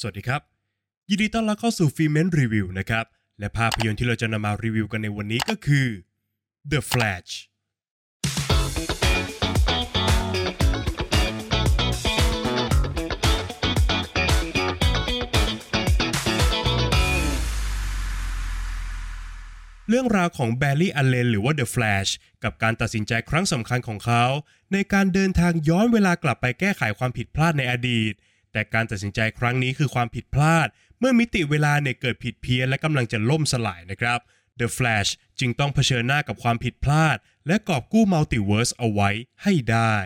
สวัสดีครับ ยินดีต้อนรับเข้าสู่ Filmment Review นะครับ และภาพยนตร์ที่เราจะนำมารีวิวกันในวันนี้ก็คือ The Flash เรื่องราวของแบร์รี่อัลเลนหรือว่า The Flash กับการตัดสินใจครั้งสำคัญของเขา ในการเดินทางย้อนเวลากลับไปแก้ไขความผิดพลาดในอดีต แต่การตัดสินใจครั้งนี้คือความผิดพลาด เมื่อมิติเวลาเนี่ยเกิดผิดเพี้ยนและกำลังจะล่มสลายนะครับ The Flash จึงต้องเผชิญหน้ากับความผิดพลาด และกอบกู้ multiverse เอาไว้ให้ได้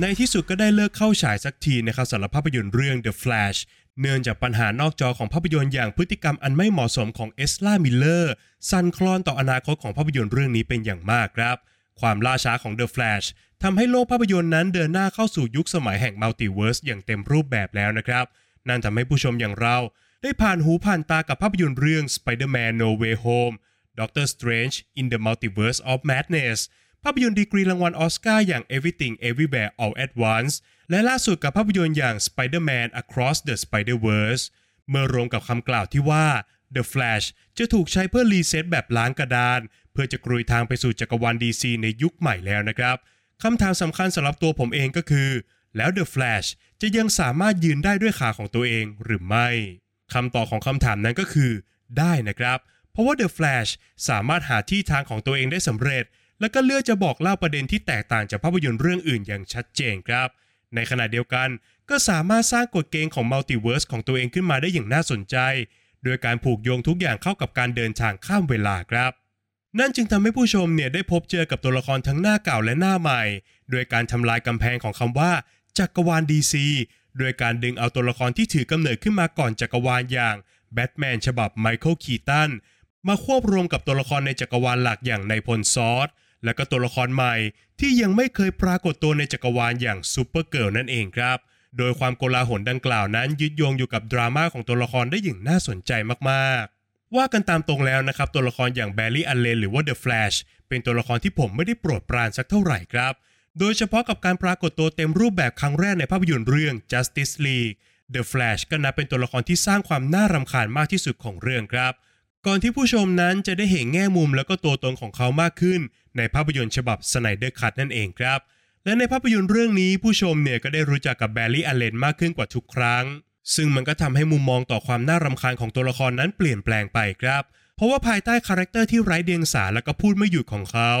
ในที่สุดก็ได้ฤกษ์เข้าฉายสักทีนะครับสำหรับภาพยนตร์เรื่อง The Flash เนื่องจากปัญหานอกจอของภาพยนตร์อย่างพฤติกรรมอันไม่เหมาะสมของเอซรามิลเลอร์สั่นคลอนต่ออนาคตของภาพยนตร์เรื่องนี้เป็นอย่างมากครับ ความล่าช้าของ The Flash ทำให้โลกภาพยนตร์นั้นเดินหน้าเข้าสู่ยุคสมัยแห่ง multiverse อย่างเต็มรูปแบบแล้วนะครับนั่นทำให้ผู้ชมอย่างเรา ได้ผ่านหูผ่านตากับภาพยนตร์เรื่อง Spider-Man No Way Home Doctor Strange in the Multiverse of Madness ภาพยนตร์ดีกรีรางวัลออสการ์อย่าง Everything Everywhere All at Once และล่าสุดกับภาพยนตร์อย่าง Spider-Man Across the Spider-Verse เมื่อรวมกับคำกล่าวที่ว่า The Flash จะถูกใช้เพื่อรีเซ็ตแบบล้างกระดาน เพื่อจะกรุยทางไปสู่จักรวาล DC ในยุคใหม่แล้วนะครับคำถามสำคัญสำหรับตัวผมเองก็คือ แล้ว The Flash จะยังสามารถยืนได้ด้วยขาของตัวเองหรือไม่คำตอบของคำถามนั้นก็คือ ได้นะครับ เพราะว่า The Flash สามารถหาที่ทางของตัวเองได้สำเร็จ และก็เลือกจะบอกเล่าประเด็นที่แตกต่างจากภาพยนตร์เรื่องอื่นอย่างชัดเจนครับ ในขณะเดียวกันก็สามารถสร้างกฎเกณฑ์ของ multiverse ของตัวเองขึ้นมาได้อย่างน่าสนใจ โดยการผูกโยงทุกอย่างเข้ากับการเดินทางข้ามเวลาครับ นั่นจึงทำให้ผู้ชมเนี่ยได้พบเจอกับตัวละครทั้งหน้าเก่าและหน้าใหม่ โดยการทำลายกำแพงของคำว่า จักรวาลดีซีโดยการดึงเอาตัวละครที่ถือกำเนิดขึ้นมาก่อนจักรวาลอย่างแบทแมนฉบับไมเคิลคีตันมาควบรวมกับตัวละครในจักรวาลหลักอย่างนายพลซอด และก็ตัวละครใหม่ที่ยังไม่เคยปรากฏตัวในจักรวาลอย่างซูเปอร์เกิร์ลนั่นเองครับ โดยความโกลาหลดังกล่าวนั้นยึดโยงอยู่กับดราม่าของตัวละครได้อย่างน่าสนใจมากๆ ว่ากันตามตรงแล้วนะครับ ตัวละครอย่างแบร์รี่อัลเลนหรือว่าเดอะแฟลชเป็นตัวละครที่ผมไม่ได้โปรดปรานสักเท่าไหร่ครับ โดยเฉพาะกับการปรากฏตัวเต็มรูปแบบครั้งแรกในภาพยนตร์เรื่อง Justice League The Flash ก็นับเป็นตัวละครที่สร้างความน่ารำคาญมากที่สุดของเรื่องครับ ก่อนที่ผู้ชมนั้นจะได้เห็นแง่มุมแล้วก็ตัวตนของเขามากขึ้น ในภาพยนตร์ฉบับ Snyder Cut นั่นเองครับ และในภาพยนตร์เรื่องนี้ผู้ชมเนี่ยก็ได้รู้จักกับแบร์รี่อเลนมากขึ้นกว่าทุกครั้ง ซึ่งมันก็ทำให้มุมมองต่อความน่ารำคาญของตัวละครนั้นเปลี่ยนแปลงไปครับ เพราะว่าภายใต้คาแรคเตอร์ที่ไร้เดียงสาและก็พูดไม่หยุดของเขา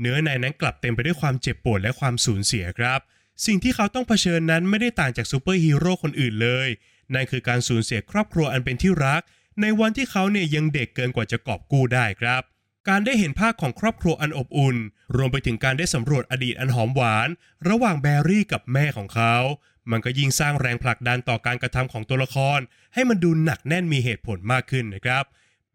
เนื้อในนั้นกลับเต็มไปด้วยความเจ็บปวดและความสูญเสียครับสิ่งที่เขาต้องเผชิญนั้นไม่ได้ต่างจากซูเปอร์ฮีโร่คนอื่นเลย นั่นคือการสูญเสียครอบครัวอันเป็นที่รัก ในวันที่เขาเนี่ยยังเด็กเกินกว่าจะกอบกู้ได้ครับ การได้เห็นภาพของครอบครัวอันอบอุ่น รวมไปถึงการได้สำรวจอดีตอันหอมหวาน ระหว่างแบรี่กับแม่ของเขา มันก็ยิ่งสร้างแรงผลักดันต่อการกระทำของตัวละคร ให้มันดูหนักแน่นมีเหตุผลมากขึ้นนะครับ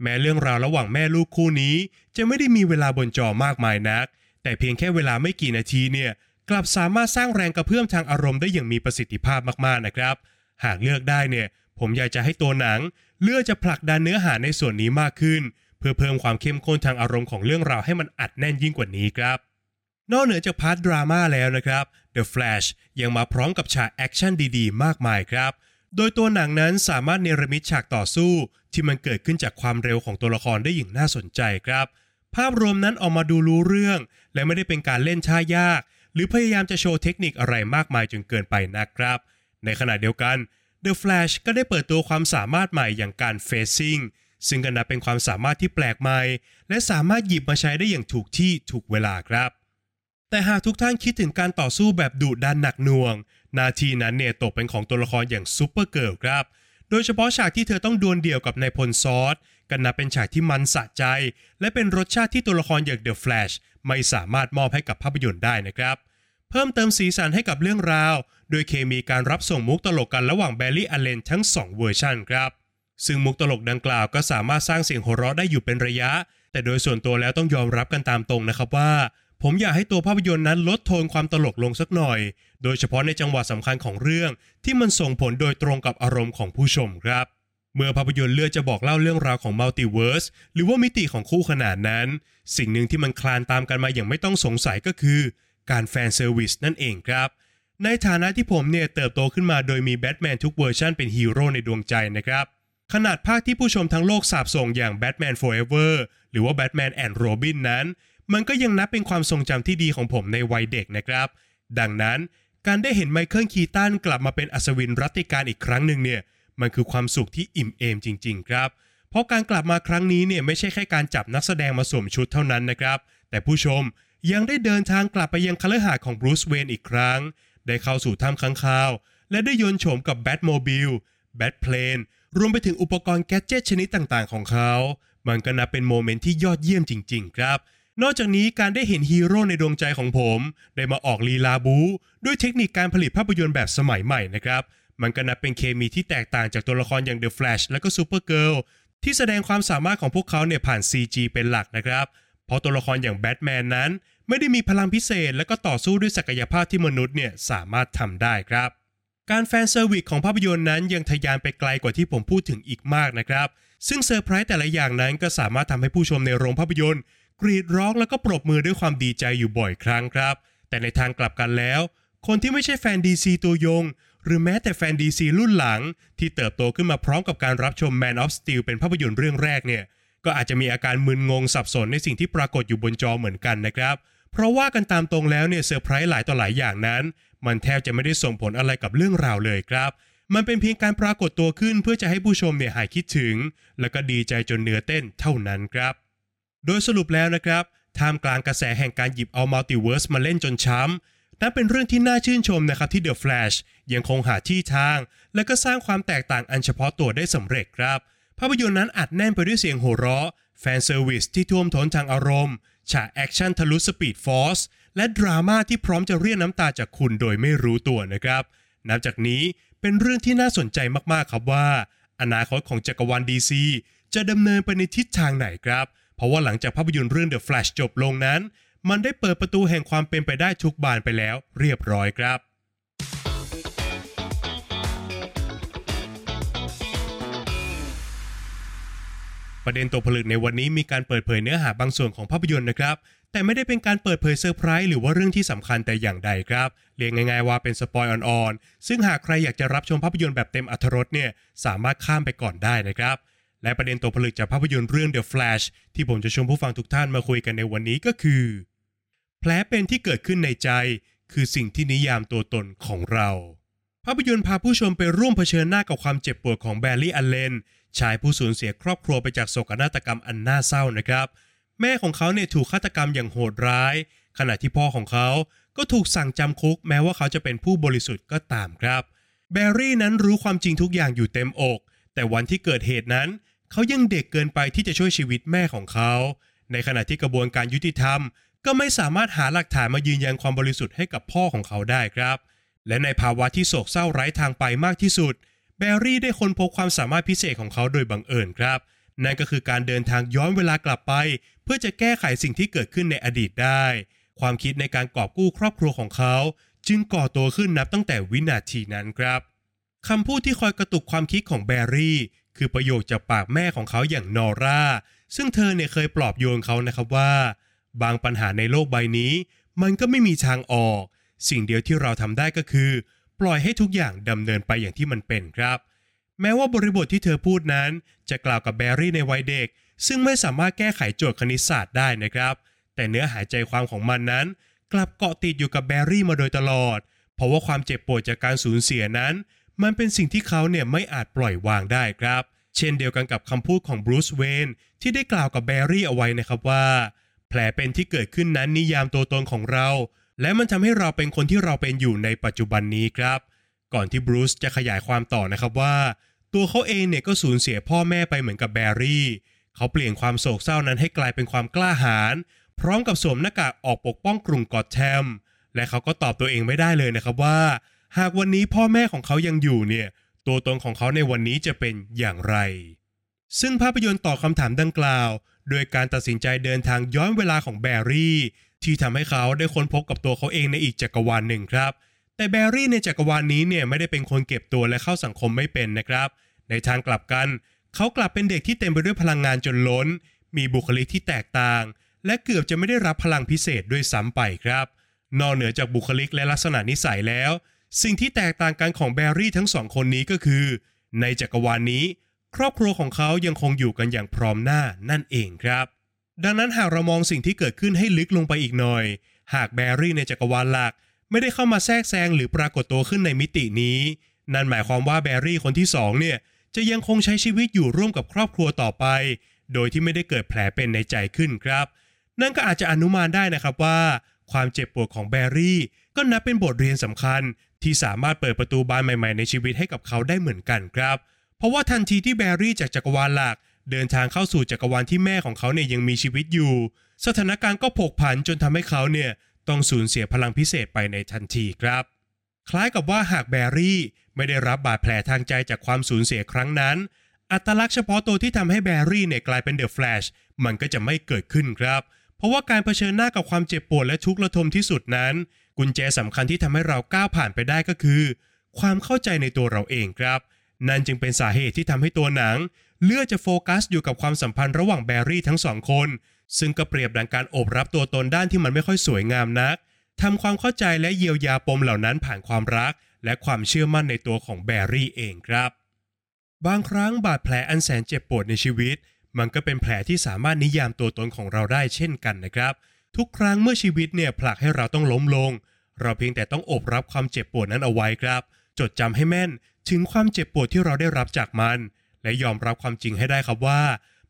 แม้เรื่องราวระหว่างแม่ลูกคู่นี้ จะไม่ได้มีเวลาบนจอมากมายนัก แต่เพียงแค่เวลาไม่กี่นาทีเนี่ยกลับสามารถสร้างแรงกระเพื่อมทางอารมณ์ได้อย่างมีประสิทธิภาพมากๆนะครับ หากเลือกได้เนี่ย ผมอยากจะให้ตัวหนัง เลือกจะผลักดันเนื้อหาในส่วนนี้มากขึ้น เพื่อเพิ่มความเข้มข้นทางอารมณ์ของเรื่องราวให้มันอัดแน่นยิ่งกว่านี้ครับ นอกเหนือจาก part ดราม่าแล้วนะครับ The Flash ยังมาพร้อมกับฉากแอคชั่นดีๆ มากมายครับโดยตัวหนังนั้นสามารถเนรมิตฉากต่อสู้ ที่มันเกิดขึ้นจากความเร็วของตัวละครได้อย่างน่าสนใจครับ ภาพรวมนั้นออกมาดูรู้เรื่อง และไม่ได้เป็นการเล่นท่ายาก หรือพยายามจะโชว์เทคนิคอะไรมากมายจนเกินไปนะครับ ในขณะเดียวกัน The Flash ก็ได้เปิดตัวความสามารถใหม่อย่างการ Phasing ซึ่งก็นับเป็นความสามารถที่แปลกใหม่ และสามารถหยิบมาใช้ได้อย่างถูกที่ถูกเวลาครับ แต่หากทุกท่านคิดถึงการต่อสู้แบบดุดันหนักหน่วง หน้าที่นั้นเนี่ยตกเป็นของตัวละครอย่างซูเปอร์เกิร์ลครับ โดยเฉพาะฉากที่เธอต้องดวลเดี่ยวกับนายพลซอดก็นับเป็นฉากที่มันสะใจ และเป็นรสชาติที่ตัวละครอย่างเดอะแฟลชไม่สามารถมอบให้กับภาพยนตร์ได้นะครับเพิ่มเติมสีสันให้กับเรื่องราว โดยเคมีการรับส่งมุกตลกกันระหว่างแบร์รี่อเลนทั้ง 2 เวอร์ชันครับ ซึ่งมุกตลกดังกล่าวก็สามารถสร้างเสียงหัวเราะได้อยู่เป็นระยะ แต่โดยส่วนตัวแล้วต้องยอมรับกันตามตรงนะครับว่า ผมอยากให้ตัวภาพยนตร์นั้นลดโทนความตลกลงสักหน่อย โดยเฉพาะในจังหวะสำคัญของเรื่อง ที่มันส่งผลโดยตรงกับอารมณ์ของผู้ชมครับเมื่อภาพยนตร์เลือกจะบอกเล่าเรื่องราวของ multiverse หรือว่ามิติของคู่ขนานนั้น สิ่งหนึ่งที่มันคลานตามกันมาอย่างไม่ต้องสงสัยก็คือ การ fan service นั่นเองครับ ในฐานะที่ผมเนี่ยเติบโตขึ้นมาโดยมีแบทแมนทุกเวอร์ชันเป็นฮีโร่ในดวงใจนะครับขนาดภาคที่ผู้ชมทั้งโลกสาบส่งอย่าง Batman Forever หรือว่า Batman and Robin นั้น มันก็ยังนับเป็นความทรงจำที่ดีของผมในวัยเด็กนะครับ ดังนั้นการได้เห็นไมเคิลคีตันกลับมาเป็นอัศวินรัตติการอีกครั้งหนึ่งเนี่ย มันคือความสุขที่อิ่มเอมจริง ๆ ครับ เพราะการกลับมาครั้งนี้เนี่ยไม่ใช่แค่การจับนักแสดงมาสวมชุดเท่านั้นนะครับ แต่ผู้ชม ยังได้เดินทางกลับไปยังคฤหาสน์ของบรูซเวนอีกครั้ง ได้เข้าสู่ถ้ำค้างคาว และได้ยนโฉมกับแบทโมบิล แบทเพลน รวมไปถึงอุปกรณ์ gadget ชนิดต่างๆ ของเขา มันก็นับเป็น moment ที่ยอดเยี่ยมจริง ๆ ครับ นอกจากนี้การได้เห็นฮีโร่ในดวงใจของผม ได้มาออกลีลาบู๊ ด้วยเทคนิคการผลิตภาพยนตร์แบบสมัยใหม่นะครับ มันก็นับเป็นเคมีที่แตกต่างจากตัวละครอย่าง The Flash และก็ Supergirl ที่แสดงความสามารถของพวกเขาเนี่ยผ่าน CG เป็นหลักนะครับ เพราะตัวละครอย่างแบทแมนนั้น ไม่ได้มีพลังพิเศษ และก็ต่อสู้ด้วยศักยภาพที่มนุษย์เนี่ยสามารถทำได้ครับ การ fan service ของภาพยนตร์นั้นยังทะยานไปไกลกว่าที่ผมพูดถึงอีกมากนะครับ ซึ่งเซอร์ไพรส์แต่ละอย่างนั้นก็สามารถทำให้ผู้ชมในโรงภาพยนตร์ กรีดร้องแล้วก็ปรบมือด้วยความดีใจอยู่บ่อยครั้งครับ แต่ในทางกลับกันแล้ว คนที่ไม่ใช่แฟนดีซีตัวยงหรือแม้แต่แฟนดีซีรุ่นหลัง ที่เติบโตขึ้นมาพร้อมกับการรับชม Man of Steel เป็นภาพยนตร์เรื่องแรกเนี่ยก็อาจจะมีอาการมึนงงสับสนในสิ่งที่ปรากฏอยู่บนจอเหมือนกันนะครับ เพราะว่ากันตามตรงแล้วเนี่ยเซอร์ไพรส์หลายต่อหลายอย่างนั้น มันแทบจะไม่ได้ส่งผลอะไรกับเรื่องราวเลยครับ มันเป็นเพียงการปรากฏตัวขึ้นเพื่อจะให้ผู้ชมเนี่ยหายคิดถึง แล้วก็ดีใจจนเนื้อเต้นเท่านั้นครับ โดยสรุปแล้วนะครับท่ามกลางกระแสแห่งการหยิบเอา multiverse มาเล่นจนช้ำนั่นเป็นเรื่องที่น่าชื่นชมนะครับที่ The Flash ยังคงหาที่ทาง และก็สร้างความแตกต่างอันเฉพาะตัวได้สำเร็จครับ ภาพยนตร์นั้นอัดแน่นไปด้วยเสียงหัวเราะ fan service ที่ท่วมท้นทางอารมณ์ ฉากแอคชั่นทะลุ Speed Force และดราม่าที่พร้อมจะเรียกน้ำตาจากคุณโดยไม่รู้ตัวนะครับ นับจากนี้เป็นเรื่องที่น่าสนใจมากๆครับว่า อนาคตของจักรวาล DC จะดำเนินไปในทิศทางไหนครับ เพราะว่าหลังจากภาพยนตร์เรื่อง The Flash จบลงนั้น มันได้เปิดประตูแห่งความเป็นไปได้ทุกบานไปแล้วเรียบร้อยครับ ประเด็นตกผลึกในวันนี้มีการเปิดเผยเนื้อหาบางส่วนของภาพยนตร์นะครับ แต่ไม่ได้เป็นการเปิดเผยเซอร์ไพรส์หรือว่าเรื่องที่สำคัญแต่อย่างใดครับ เรียกง่ายๆว่าเป็น spoil อ่อนๆ ซึ่งหากใครอยากจะรับชมภาพยนตร์แบบเต็มอรรถรสเนี่ยสามารถข้ามไปก่อนได้นะครับ และประเด็นตกผลึกจากภาพยนตร์เรื่อง The Flash ที่ผมจะชวนผู้ฟังทุกท่านมาคุยกันในวันนี้ก็คือ แผลเป็นที่เกิดขึ้นในใจ คือสิ่งที่นิยามตัวตนของเรา ภาพยนตร์พาผู้ชมไปร่วมเผชิญหน้ากับความเจ็บปวดของแบร์รี่อัลเลนชายผู้สูญเสียครอบครัวไปจากโศกนาฏกรรมอันน่าเศร้านะครับ แม่ของเขาเนี่ยถูกฆาตกรรมอย่างโหดร้าย ขณะที่พ่อของเขาก็ถูกสั่งจำคุกแม้ว่าเขาจะเป็นผู้บริสุทธิ์ก็ตามครับ แบร์รี่นั้นรู้ความจริงทุกอย่างอยู่เต็มอก แต่วันที่เกิดเหตุนั้น เขายังเด็กเกินไปที่จะช่วยชีวิตแม่ของเขา ในขณะที่กระบวนการยุติธรรม ก็ไม่สามารถหาหลักฐานมายืนยันความบริสุทธิ์ให้กับพ่อของเขาได้ครับ และในภาวะที่โศกเศร้าไร้ทางไปมากที่สุด แบร์รี่ได้ค้นพบความสามารถพิเศษของเขาโดยบังเอิญครับ นั่นก็คือการเดินทางย้อนเวลากลับไป เพื่อจะแก้ไขสิ่งที่เกิดขึ้นในอดีตได้ ความคิดในการกอบกู้ครอบครัวของเขา จึงก่อตัวขึ้นนับตั้งแต่วินาทีนั้นครับคำพูดที่คอยกระตุกความคิดของแบร์รี่ คือประโยคจากปากแม่ของเขาอย่างนอร่าซึ่งเธอเนี่ยเคยปลอบโยนเขานะครับว่า บางปัญหาในโลกใบนี้ มันก็ไม่มีทางออก สิ่งเดียวที่เราทำได้ก็คือ ปล่อยให้ทุกอย่างดำเนินไปอย่างที่มันเป็นครับ แม้ว่าบริบทที่เธอพูดนั้น จะกล่าวกับแบร์รี่ในวัยเด็ก ซึ่งไม่สามารถแก้ไขโจทย์คณิตศาสตร์ได้นะครับ แต่เนื้อหาใจความของมันนั้น กลับเกาะติดอยู่กับแบร์รี่มาโดยตลอด เพราะว่าความเจ็บปวดจากการสูญเสียนั้น มันเป็นสิ่งที่เขาเนี่ยไม่อาจปล่อยวางได้ครับ เช่นเดียวกันกับคำพูดของบรูซเวย์นที่ได้กล่าวกับแบร์รี่เอาไว้นะครับว่า แผลเป็นที่เกิดขึ้นนั้นนิยามตัวตนของเรา และมันทำให้เราเป็นคนที่เราเป็นอยู่ในปัจจุบันนี้ครับ ก่อนที่บรูซจะขยายความต่อนะครับว่า ตัวเขาเองเนี่ยก็สูญเสียพ่อแม่ไปเหมือนกับแบร์รี่ เขาเปลี่ยนความโศกเศร้านั้นให้กลายเป็นความกล้าหาญพร้อมกับสวมหน้ากากออกปกป้องกรุงกอตแทมและเขาก็ตอบตัวเองไม่ได้เลยนะครับว่า หากวันนี้พ่อแม่ของเขายังอยู่เนี่ย ตัวตนของเขาในวันนี้จะเป็นอย่างไร ซึ่งภาพยนตร์ตอบคำถามดังกล่าว โดยการตัดสินใจเดินทางย้อนเวลาของแบรี่ ที่ทำให้เขาได้ค้นพบกับตัวเขาเองในอีกจักรวาลหนึ่งครับ แต่แบร์รี่ในจักรวาลนี้เนี่ยไม่ได้เป็นคนเก็บตัวและเข้าสังคมไม่เป็นนะครับในในทางกลับกัน เขากลับเป็นเด็กที่เต็มไปด้วยพลังงานจนล้น มีบุคลิกที่แตกต่าง และเกือบจะไม่ได้รับพลังพิเศษด้วยซ้ำไปครับ นอกเหนือจากบุคลิกและลักษณะนิสัยแล้ว สิ่งที่แตกต่างกันของแบร์รี่ทั้งสองคนนี้ก็คือ ในจักรวาลนี้ ครอบครัวของเขายังคงอยู่กันอย่างพร้อมหน้านั่นเองครับ ดังนั้นหากเรามองสิ่งที่เกิดขึ้นให้ลึกลงไปอีกหน่อย หากแบร์รี่ในจักรวาลหลัก ไม่ได้เข้ามาแทรกแซงหรือปรากฏตัวขึ้นในมิตินี้ นั่นหมายความว่าแบร์รี่คนที่สองเนี่ยจะยังคงใช้ชีวิตอยู่ร่วมกับครอบครัวต่อไป โดยที่ไม่ได้เกิดแผลเป็นในใจขึ้นครับ นั่นก็อาจจะอนุมานได้นะครับว่า ความเจ็บปวดของแบรี่ ก็นับเป็นบทเรียนสำคัญ ที่สามารถเปิดประตูบานใหม่ ๆ ในชีวิตให้กับเขาได้เหมือนกันครับ เพราะว่าทันทีที่แบรี่จากจักรวาลหลัก เดินทางเข้าสู่จักรวาลที่แม่ของเขาเนี่ยยังมีชีวิตอยู่ สถานการณ์ก็ผกผันจนทำให้เขาเนี่ยต้องสูญเสียพลังพิเศษไปในทันทีครับ คล้ายกับว่าหากแบรี่ไม่ได้รับบาดแผลทางใจจากความสูญเสียครั้งนั้น อัตลักษณ์เฉพาะตัวที่ทำให้แบรี่เนี่ยกลายเป็นเดอะแฟลชมันก็จะไม่เกิดขึ้นครับ เพราะว่าการเผชิญหน้ากับความเจ็บปวดและทุกข์ระทมที่สุดนั้น กุญแจสำคัญที่ทำให้เราก้าวผ่านไปได้ก็คือ ความเข้าใจในตัวเราเองครับ นั่นจึงเป็นสาเหตุที่ทำให้ตัวหนัง เลือกจะโฟกัสอยู่กับความสัมพันธ์ระหว่างแบรี่ทั้งสองคน ซึ่งก็เปรียบดังการโอบรับตัวตนด้านที่มันไม่ค่อยสวยงามนักทำความเข้าใจและเยียวยาปมเหล่านั้นผ่านความรัก และความเชื่อมั่นในตัวของแบรี่เองครับ บางครั้งบาดแผลอันแสนเจ็บปวดในชีวิต มันก็เป็นแผลที่สามารถนิยามตัวตนของเราได้เช่นกันนะครับ ทุกครั้งเมื่อชีวิตเนี่ยผลักให้เราต้องล้มลง เราเพียงแต่ต้องอบรับความเจ็บปวดนั้นเอาไว้ครับ จดจำให้แม่นถึงความเจ็บปวดที่เราได้รับจากมัน และยอมรับความจริงให้ได้ครับว่า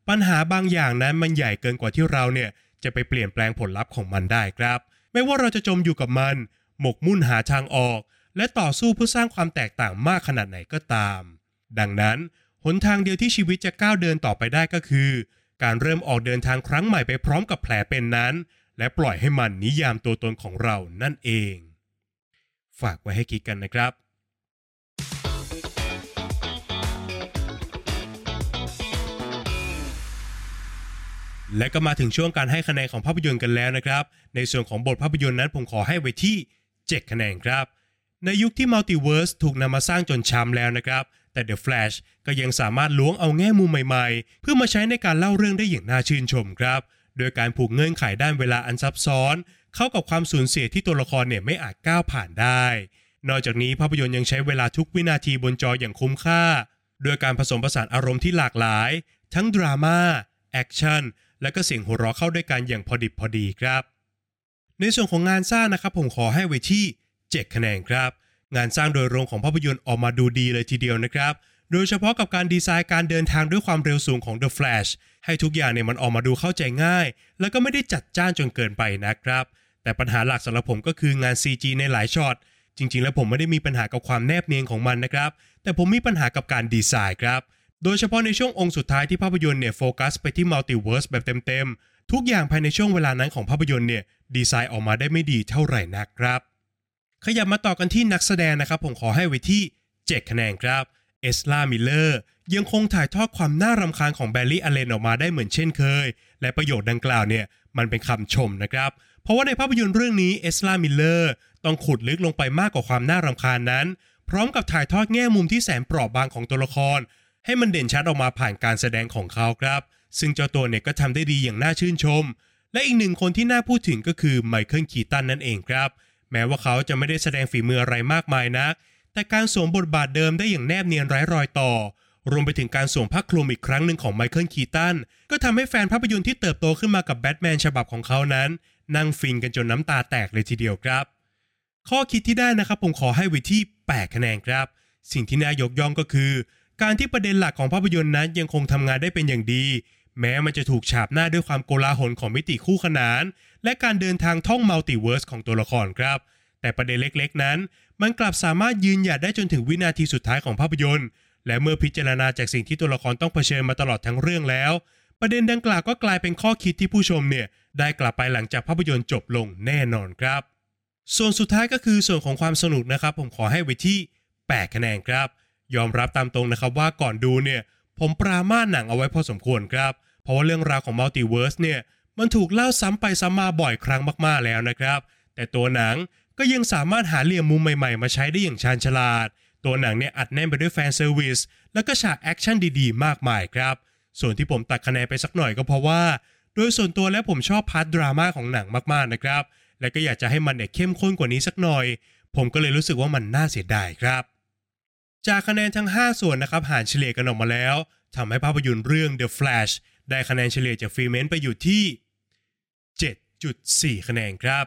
ปัญหาบางอย่างนั้นมันใหญ่เกินกว่าที่เราเนี่ยจะไปเปลี่ยนแปลงผลลัพธ์ของมันได้ครับ ไม่ว่าเราจะจมอยู่กับมัน หมกมุ่นหาทางออก และต่อสู้เพื่อสร้างความแตกต่างมากขนาดไหนก็ตาม ดังนั้นหนทางเดียวที่ชีวิตจะก้าวเดินต่อไปได้ก็คือ การเริ่มออกเดินทางครั้งใหม่ไปพร้อมกับแผลเป็นนั้น และปล่อยให้มันนิยามตัวตนของเรานั่นเอง ฝากไว้ให้คิดกันนะครับ และก็มาถึงช่วงการให้คะแนนของภาพยนตร์กันแล้วนะครับ ในส่วนของบทภาพยนตร์นั้นผมขอให้ไว้ที่ 7 คะแนนครับ ในยุคที่มัลติเวิร์สถูกนำมาสร้างจนช้ำแล้วนะครับ แต่ The Flash ก็ยังสามารถล้วงเอาแง่มุมใหม่ๆ เพื่อมาใช้ในการเล่าเรื่องได้อย่างน่าชื่นชมครับ โดยการผูกเงื่อนไขด้านเวลาอันซับซ้อน เข้ากับความสูญเสียที่ตัวละครเนี่ยไม่อาจก้าวผ่านได้ นอกจากนี้ภาพยนตร์ยังใช้เวลาทุกวินาทีบนจออย่างคุ้มค่า โดยการผสมผสานอารมณ์ที่หลากหลาย ทั้งดราม่าแอคชั่น และก็เสียงหัวเราะเข้าด้วยกันอย่างพอดิบพอดีครับ ในส่วนของงานสร้างนะครับผมขอให้ไว้ที่ 7 คะแนนครับ งานสร้างโดยโรวมของภาพยนตร์ออกมาดูดีเลยทีเดียวนะครับ โดยเฉพาะกับการดีไซน์การเดินทางด้วยความเร็วสูงของ The Flash ให้ทุกอย่างเนี่ยมันออกมาดูเข้าใจง่าย แล้วก็ไม่ได้จัดจ้านจนเกินไปนะครับ แต่ปัญหาหลักสำหรับผมก็คืองาน CG ในหลายช็อตจริง ๆ แล้วผมไม่ได้มีปัญหากับความแนบเนียนของมันนะครับ แต่ผมมีปัญหากับการดีไซน์ครับ โดยเฉพาะในช่วงองค์สุดท้ายที่ภาพยนตร์เนี่ยโฟกัสไปที่ multiverse แบบเต็มๆ ทุกอย่างภายในช่วงเวลานั้นของภาพยนตร์เนี่ยดีไซน์ออกมาได้ไม่ดีเท่าไหร่นักครับ ขยับมาต่อกันที่นักแสดงนะครับ ผมขอให้ไว้ที่ 7 คะแนนครับเอซรามิลเลอร์ยังคงถ่ายทอดความน่ารำคาญของแบร์รี่อัลเลนออกมาได้เหมือนเช่นเคย และประโยชน์ดังกล่าวเนี่ยมันเป็นคำชมนะครับ เพราะว่าในภาพยนตร์เรื่องนี้เอซรามิลเลอร์ต้องขุดลึกลงไปมากกว่าความน่ารำคาญนั้น พร้อมกับถ่ายทอดแง่มุมที่แสนเปราะบางของตัวละคร ให้มันเด่นชัดออกมาผ่านการแสดงของเขาครับ ซึ่งเจ้าตัวเนี่ยก็ทำได้ดีอย่างน่าชื่นชม และอีกหนึ่งคนที่น่าพูดถึงก็คือไมเคิลคีตันนั่นเองครับ แม้ว่าเขาจะไม่ได้แสดงฝีมืออะไรมากมายนัก แต่การสวมบทบาทเดิมได้อย่างแนบเนียนไร้รอยต่อ รวมไปถึงการสวมผ้าคลุมอีกครั้งหนึ่งของไมเคิลคีตันก็ทำให้แฟนภาพยนตร์ที่เติบโตขึ้นมากับแบทแมนฉบับของเขานั้น นั่งฟินกันจนน้ำตาแตกเลยทีเดียวครับ ข้อคิดที่ได้นะครับผมขอให้ไว้ที่8คะแนนครับ สิ่งที่น่ายกย่องก็คือ การที่ประเด็นหลักของภาพยนตร์นั้นยังคงทำงานได้เป็นอย่างดี แม้มันจะถูกฉาบหน้าด้วยความโกลาหลของมิติคู่ขนาน และการเดินทางท่องมัลติเวิร์สของตัวละครครับ แต่ประเด็นเล็กๆ นั้น มันกลับสามารถยืนหยัดได้จนถึงวินาทีสุดท้ายของภาพยนตร์ และเมื่อพิจารณาจากสิ่งที่ตัวละครต้องเผชิญมาตลอดทั้งเรื่องแล้ว ประเด็นดังกล่าวก็กลายเป็นข้อคิดที่ผู้ชมเนี่ยได้กลับไปหลังจากภาพยนตร์จบลงแน่นอนครับ ส่วนสุดท้ายก็คือส่วนของความสนุกนะครับ ผมขอให้ไว้ที่ 8 คะแนนครับ ยอมรับตามตรงนะครับว่าก่อนดูเนี่ย ผมปรามาสหนังเอาไว้พอสมควรครับ เพราะว่าเรื่องราวของ multiverse เนี่ย มันถูกเล่าซ้ำไปซ้ำมาบ่อยครั้งมากๆแล้วนะครับ แต่ตัวหนังก็ยังสามารถหาเหลี่ยมมุมใหม่ๆ มาใช้ได้อย่างชาญฉลาด ตัวหนังเนี่ยอัดแน่นไปด้วย fan service แล้วก็ฉากแอคชั่นดีๆ มากมายครับ ส่วนที่ผมตัดคะแนนไปสักหน่อยก็เพราะว่า โดยส่วนตัวแล้วผมชอบ part ดราม่าของหนังมากๆนะครับ และก็อยากจะให้มันเนี่ยเข้มข้นกว่านี้สักหน่อย ผมก็เลยรู้สึกว่ามันน่าเสียดายครับ จากคะแนนทั้ง 5 ส่วนนะครับหารเฉลี่ยกันออกมาแล้วทำให้ภาพยนตร์เรื่อง The Flash ได้คะแนนเฉลี่ยจากฟรีเมนต์ไปอยู่ที่ 7.4 คะแนนครับ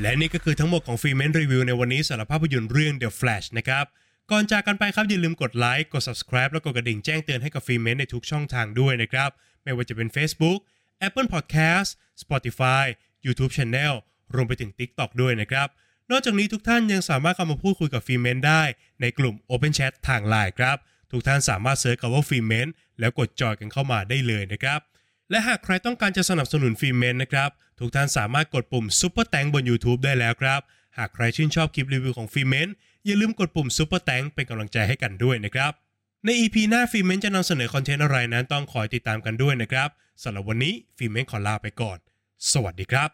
และนี่ก็คือทั้งหมดของฟรีเมนรีวิวในวันนี้สำหรับภาพยนตร์เรื่อง The Flash นะครับ ก่อนจากกันไปครับอย่าลืมกดไลค์กด subscribe แล้วกดกระดิ่งแจ้งเตือนให้กับฟรีเมนในทุกช่องทางด้วยนะครับ ไม่ว่าจะเป็น Facebook Apple Podcast Spotify YouTube Channel รวมไปถึง TikTok ด้วยนะครับ นอกจากนี้ทุกท่านยังสามารถเข้ามาพูดคุยกับ Filmment ได้ในกลุ่ม Open Chat ทางไลน์ครับ ทุกท่านสามารถ search คำว่า Filmment แล้วกด join กันเข้ามาได้เลยนะครับ และหากใครต้องการจะสนับสนุน Filmment นะครับ ทุกท่านสามารถกดปุ่ม Super Thanks บน YouTube ได้แล้วครับ หากใครชื่นชอบคลิปรีวิวของ Filmment อย่าลืมกดปุ่ม Super t a n k เป็นกำลังใจให้กันด้วยนะครับใน EP หน้าฟิเมนจะนำเสนอคอนเทนต์อะไรนั้นต้องคอยติดตามกันด้วยนะครับสำหรับวันนี้ฟิเมนขอลาไปก่อน สวัสดีครับ